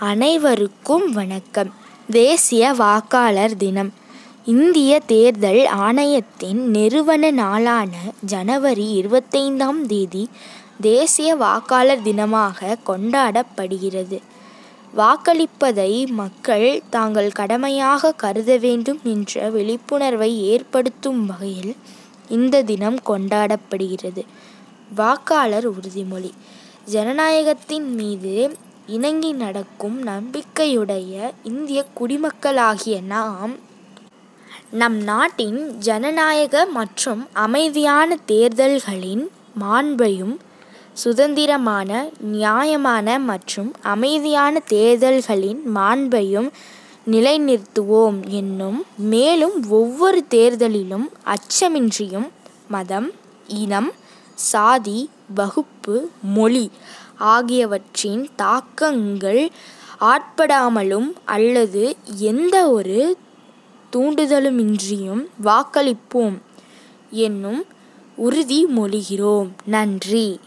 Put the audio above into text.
அனைவருக்கும் வணக்கம். தேசிய வாக்காளர் தினம். இந்திய தேர்தல் ஆணையத்தின் நிறுவன நாளான ஜனவரி இருபத்தைந்தாம் தேதி தேசிய வாக்காளர் தினமாக கொண்டாடப்படுகிறது. வாக்களிப்பதை மக்கள் தாங்கள் கடமையாக கருத வேண்டும் என்ற விழிப்புணர்வை ஏற்படுத்தும் வகையில் இந்த தினம் கொண்டாடப்படுகிறது. வாக்காளர் உறுதிமொழி. ஜனநாயகத்தின் மீது இணங்கி நடக்கும் நம்பிக்கையுடைய இந்திய குடிமக்களாகிய நாம் நம் நாட்டின் ஜனநாயக மற்றும் அமைதியான தேர்தல்களின் மாண்பையும் சுதந்திரமான நியாயமான மற்றும் அமைதியான தேர்தல்களின் மாண்பையும் நிலைநிறுத்துவோம் என்னும் மேலும் ஒவ்வொரு தேர்தலிலும் அச்சமின்றியும் மதம் இனம் சாதி வகுப்பு மொழி ஆகியவற்றின் தாக்கங்கள் ஆட்படாமலும் அல்லது எந்த ஒரு தூண்டுதலுமின்றியும் வாக்களிப்போம். என்னும் உறுதி மொழிகிறோம். நன்றி.